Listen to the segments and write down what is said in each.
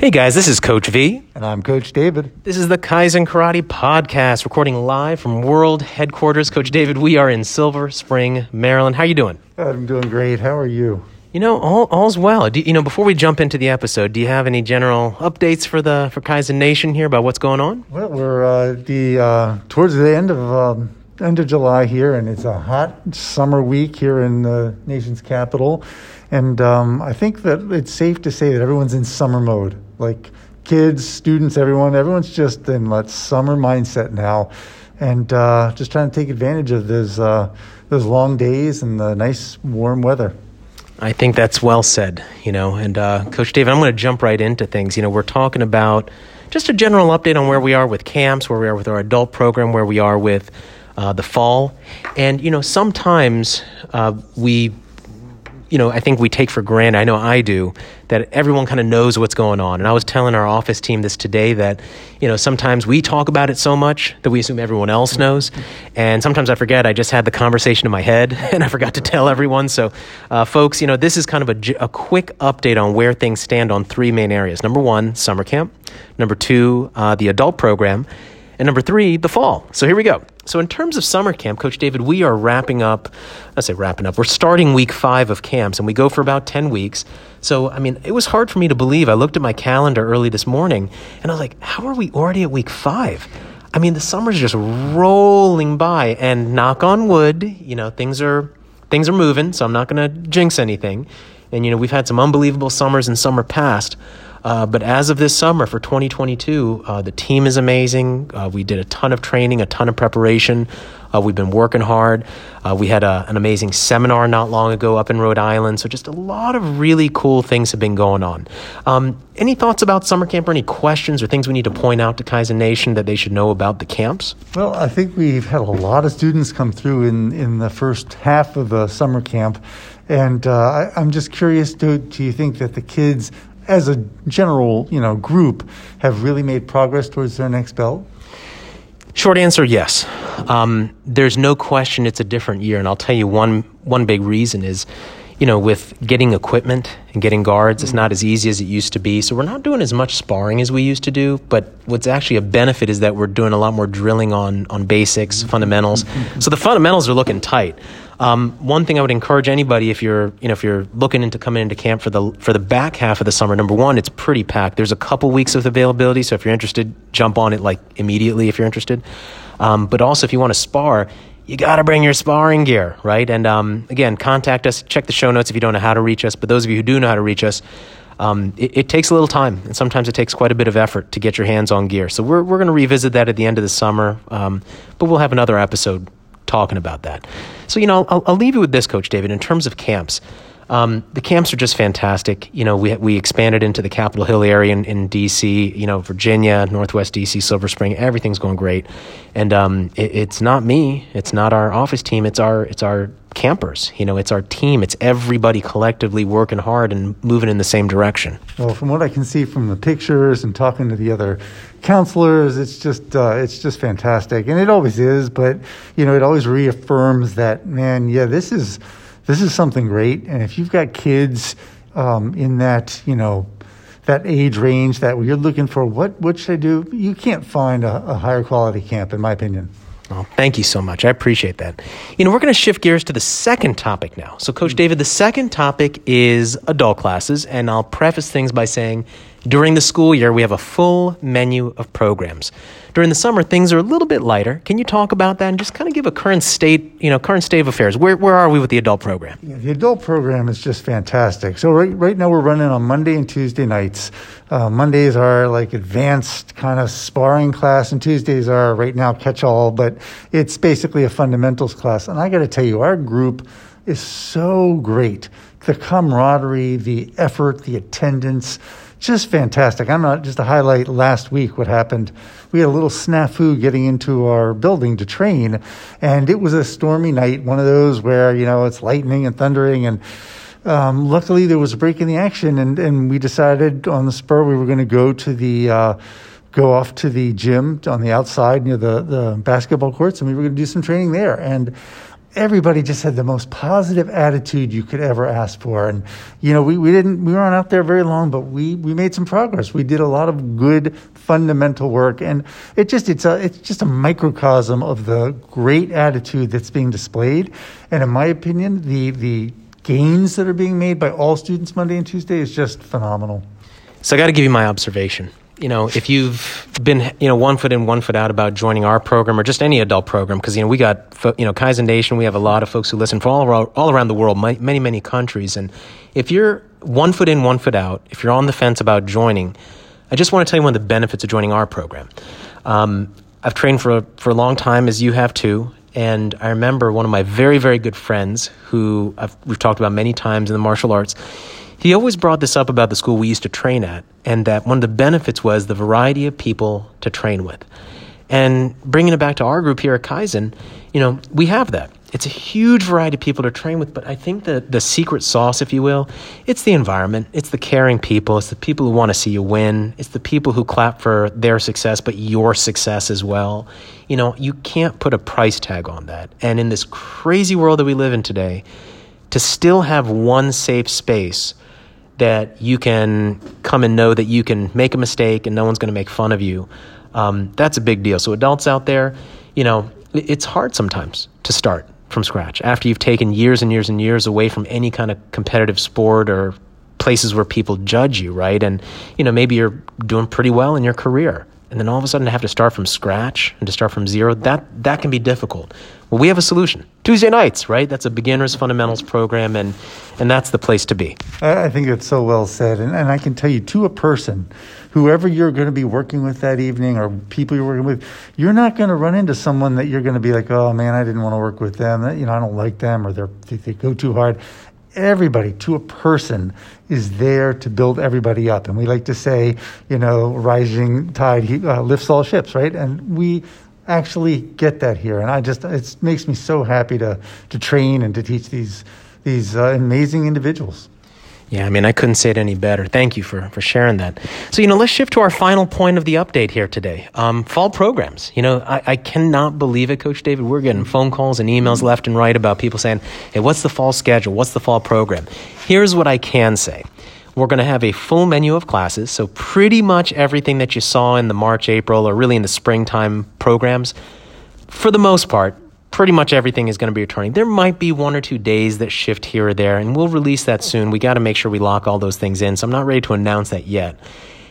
Hey guys, this is Coach V. And I'm Coach David. This is the Kaizen Karate Podcast, recording live from World Headquarters. Coach David, we are in Silver Spring, Maryland. How are you doing? I'm doing great. How are you? You know, all, all's well. Do, you know, before we jump into the episode, do you have any general updates for the for Kaizen Nation here about what's going on? Well, we're uh, the uh, towards the end of um, end of July here, and it's a hot summer week here in the nation's capital. And um, I think that it's safe to say that everyone's in summer mode. Like kids, students, everyone, everyone's just in that summer mindset now, and uh, just trying to take advantage of those uh, those long days and the nice warm weather. I think that's well said. You know, and uh, Coach David, I'm going to jump right into things. You know, we're talking about just a general update on where we are with camps, where we are with our adult program, where we are with uh, the fall, and you know, sometimes uh, we you know, I think we take for granted, I know I do, that everyone kind of knows what's going on. And I was telling our office team this today that, you know, sometimes we talk about it so much that we assume everyone else knows. And sometimes I forget, I just had the conversation in my head and I forgot to tell everyone. So, uh, folks, you know, this is kind of a, a quick update on where things stand on three main areas. Number one, summer camp. Number two, uh, the adult program. And number three, the fall. So here we go. So, in terms of summer camp, Coach David, we are wrapping up, I say wrapping up, we're starting week five of camps and we go for about 10 weeks. So, I mean, it was hard for me to believe. I looked at my calendar early this morning and I was like, how are we already at week five? I mean, the summer's just rolling by and knock on wood, you know, things are things are moving, so I'm not going to jinx anything. And you know, we've had some unbelievable summers in summer past. Uh, but as of this summer for 2022, uh, the team is amazing. Uh, we did a ton of training, a ton of preparation. Uh, we've been working hard. Uh, we had a, an amazing seminar not long ago up in Rhode Island. So, just a lot of really cool things have been going on. Um, any thoughts about summer camp or any questions or things we need to point out to Kaizen Nation that they should know about the camps? Well, I think we've had a lot of students come through in, in the first half of the summer camp. And uh, I, am just curious do, do you think that the kids as a general, you know, group, have really made progress towards their next belt? Short answer, yes. Um, there's no question it's a different year, and I'll tell you one one big reason is, you know, with getting equipment and getting guards, it's not as easy as it used to be. So we're not doing as much sparring as we used to do. But what's actually a benefit is that we're doing a lot more drilling on on basics, fundamentals. So the fundamentals are looking tight. Um, one thing I would encourage anybody if you're you know if you're looking into coming into camp for the for the back half of the summer, number one, it's pretty packed. There's a couple weeks of availability, so if you're interested, jump on it like immediately if you're interested. Um, but also if you want to spar, you got to bring your sparring gear, right? And um, again, contact us. Check the show notes if you don't know how to reach us. But those of you who do know how to reach us, um, it, it, takes a little time, and sometimes it takes quite a bit of effort to get your hands on gear. So we're we're going to revisit that at the end of the summer, um, but we'll have another episode talking about that. So, you know, I'll, I'll leave you with this, Coach David, in terms of camps. Um, the camps are just fantastic. You know, we we expanded into the Capitol Hill area in, in DC. You know, Virginia, Northwest DC, Silver Spring. Everything's going great, and um, it, it's not me. It's not our office team. It's our it's our campers. You know, it's our team. It's everybody collectively working hard and moving in the same direction. Well, from what I can see from the pictures and talking to the other counselors, it's just uh, it's just fantastic, and it always is. But you know, it always reaffirms that man. Yeah, this is this is something great. And if you've got kids um, in that, you know, that age range that you're looking for, what, what should I do? You can't find a, a higher quality camp, in my opinion. Oh, thank you so much. I appreciate that. You know, we're going to shift gears to the second topic now. So, Coach David, the second topic is adult classes, and I'll preface things by saying during the school year, we have a full menu of programs. During the summer, things are a little bit lighter. Can you talk about that and just kind of give a current state, you know, current state of affairs? Where, where are we with the adult program? Yeah, the adult program is just fantastic. So right, right now we're running on Monday and Tuesday nights. Uh, Mondays are like advanced kind of sparring class, and Tuesdays are right now catch all, but it's basically a fundamentals class. And I got to tell you, our group is so great. The camaraderie, the effort, the attendance just fantastic. I'm not just to highlight last week what happened. We had a little snafu getting into our building to train, and it was a stormy night, one of those where you know it's lightning and thundering, and um, luckily there was a break in the action, and and we decided on the spur we were going to go to the. Uh, go off to the gym on the outside near the, the basketball courts and we were going to do some training there and everybody just had the most positive attitude you could ever ask for. And, you know, we, we didn't, we weren't out there very long, but we, we made some progress. We did a lot of good fundamental work. And it just, it's a, it's just a microcosm of the great attitude that's being displayed. And in my opinion, the, the gains that are being made by all students Monday and Tuesday is just phenomenal. So I got to give you my observation you know, if you've been, you know, one foot in, one foot out about joining our program or just any adult program, because, you know, we got, you know, Kaizen Nation, we have a lot of folks who listen from all around, all around the world, many, many countries. And if you're one foot in, one foot out, if you're on the fence about joining, I just want to tell you one of the benefits of joining our program. Um, I've trained for for a long time, as you have too. And I remember one of my very, very good friends who I've, we've talked about many times in the martial arts he always brought this up about the school we used to train at, and that one of the benefits was the variety of people to train with. And bringing it back to our group here at Kaizen, you know, we have that. It's a huge variety of people to train with, but I think that the secret sauce, if you will, it's the environment, it's the caring people, it's the people who want to see you win, it's the people who clap for their success, but your success as well. You know, you can't put a price tag on that. And in this crazy world that we live in today, to still have one safe space that you can come and know that you can make a mistake and no one's going to make fun of you. Um, that's a big deal. So, adults out there, you know, it's hard sometimes to start from scratch after you've taken years and years and years away from any kind of competitive sport or places where people judge you, right? And, you know, maybe you're doing pretty well in your career and then all of a sudden to have to start from scratch and to start from zero that that can be difficult well we have a solution tuesday nights right that's a beginners fundamentals program and and that's the place to be i think it's so well said and, and i can tell you to a person whoever you're going to be working with that evening or people you're working with you're not going to run into someone that you're going to be like oh man i didn't want to work with them you know i don't like them or they're they, they go too hard everybody to a person is there to build everybody up. And we like to say, you know, rising tide uh, lifts all ships, right? And we actually get that here. And I just, it makes me so happy to, to train and to teach these, these uh, amazing individuals. Yeah, I mean, I couldn't say it any better. Thank you for, for sharing that. So, you know, let's shift to our final point of the update here today um, fall programs. You know, I, I cannot believe it, Coach David. We're getting phone calls and emails left and right about people saying, hey, what's the fall schedule? What's the fall program? Here's what I can say. We're going to have a full menu of classes. So, pretty much everything that you saw in the March, April, or really in the springtime programs, for the most part, pretty much everything is going to be returning. There might be one or two days that shift here or there, and we'll release that soon. We got to make sure we lock all those things in, so I'm not ready to announce that yet.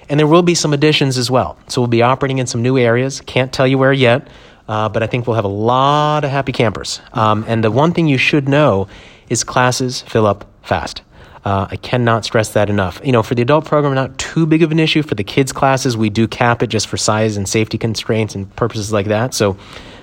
And there will be some additions as well. So we'll be operating in some new areas. Can't tell you where yet, uh, but I think we'll have a lot of happy campers. Um, and the one thing you should know is classes fill up fast. Uh, I cannot stress that enough. You know, for the adult program, not too big of an issue. For the kids' classes, we do cap it just for size and safety constraints and purposes like that. So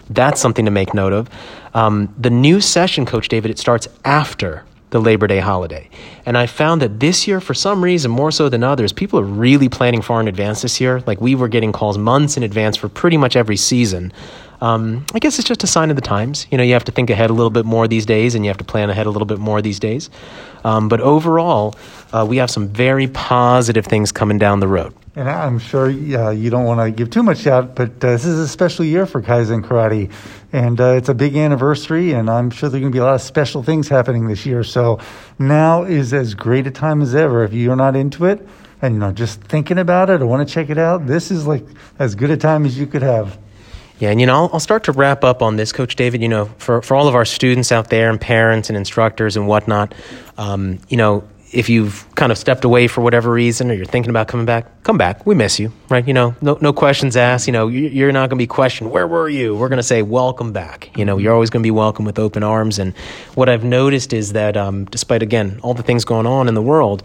that's something to make note of. Um, the new session, Coach David, it starts after the Labor Day holiday. And I found that this year, for some reason, more so than others, people are really planning far in advance this year. Like we were getting calls months in advance for pretty much every season. Um, I guess it's just a sign of the times. You know, you have to think ahead a little bit more these days, and you have to plan ahead a little bit more these days. Um, but overall, uh, we have some very positive things coming down the road. And I'm sure uh, you don't want to give too much out, but uh, this is a special year for Kaizen Karate. And uh, it's a big anniversary, and I'm sure there's going to be a lot of special things happening this year. So now is as great a time as ever. If you're not into it and you know, just thinking about it or want to check it out, this is like as good a time as you could have. Yeah, and you know, I'll, I'll, start to wrap up on this, Coach David. You know, for, for all of our students out there and parents and instructors and whatnot, um, you know, if you've kind of stepped away for whatever reason or you're thinking about coming back, come back. We miss you, right? You know, no, no questions asked. You know, you're not going to be questioned, where were you? We're going to say, welcome back. You know, you're always going to be welcome with open arms. And what I've noticed is that um, despite, again, all the things going on in the world,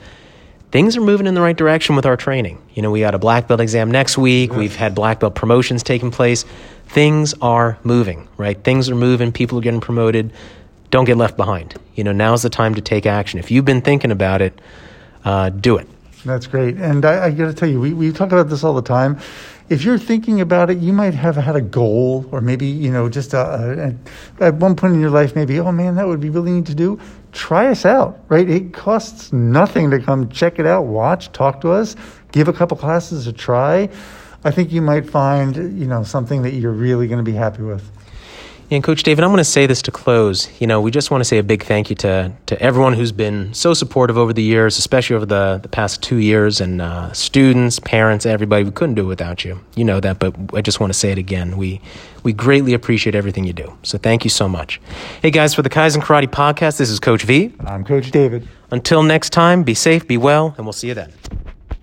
things are moving in the right direction with our training. You know, we got a black belt exam next week. We've had black belt promotions taking place. Things are moving, right? Things are moving. People are getting promoted don't get left behind. You know, now's the time to take action. If you've been thinking about it, uh, do it. That's great. And I, I got to tell you, we, we talk about this all the time. If you're thinking about it, you might have had a goal, or maybe, you know, just a, a, at one point in your life, maybe, oh man, that would be really neat to do. Try us out, right? It costs nothing to come check it out, watch, talk to us, give a couple classes a try. I think you might find, you know, something that you're really going to be happy with. And Coach David, I'm going to say this to close. You know, we just want to say a big thank you to to everyone who's been so supportive over the years, especially over the, the past two years, and uh, students, parents, everybody. We couldn't do it without you. You know that, but I just want to say it again. We we greatly appreciate everything you do. So thank you so much. Hey guys, for the Kaizen Karate podcast, this is Coach V. I'm Coach David. Until next time, be safe, be well, and we'll see you then.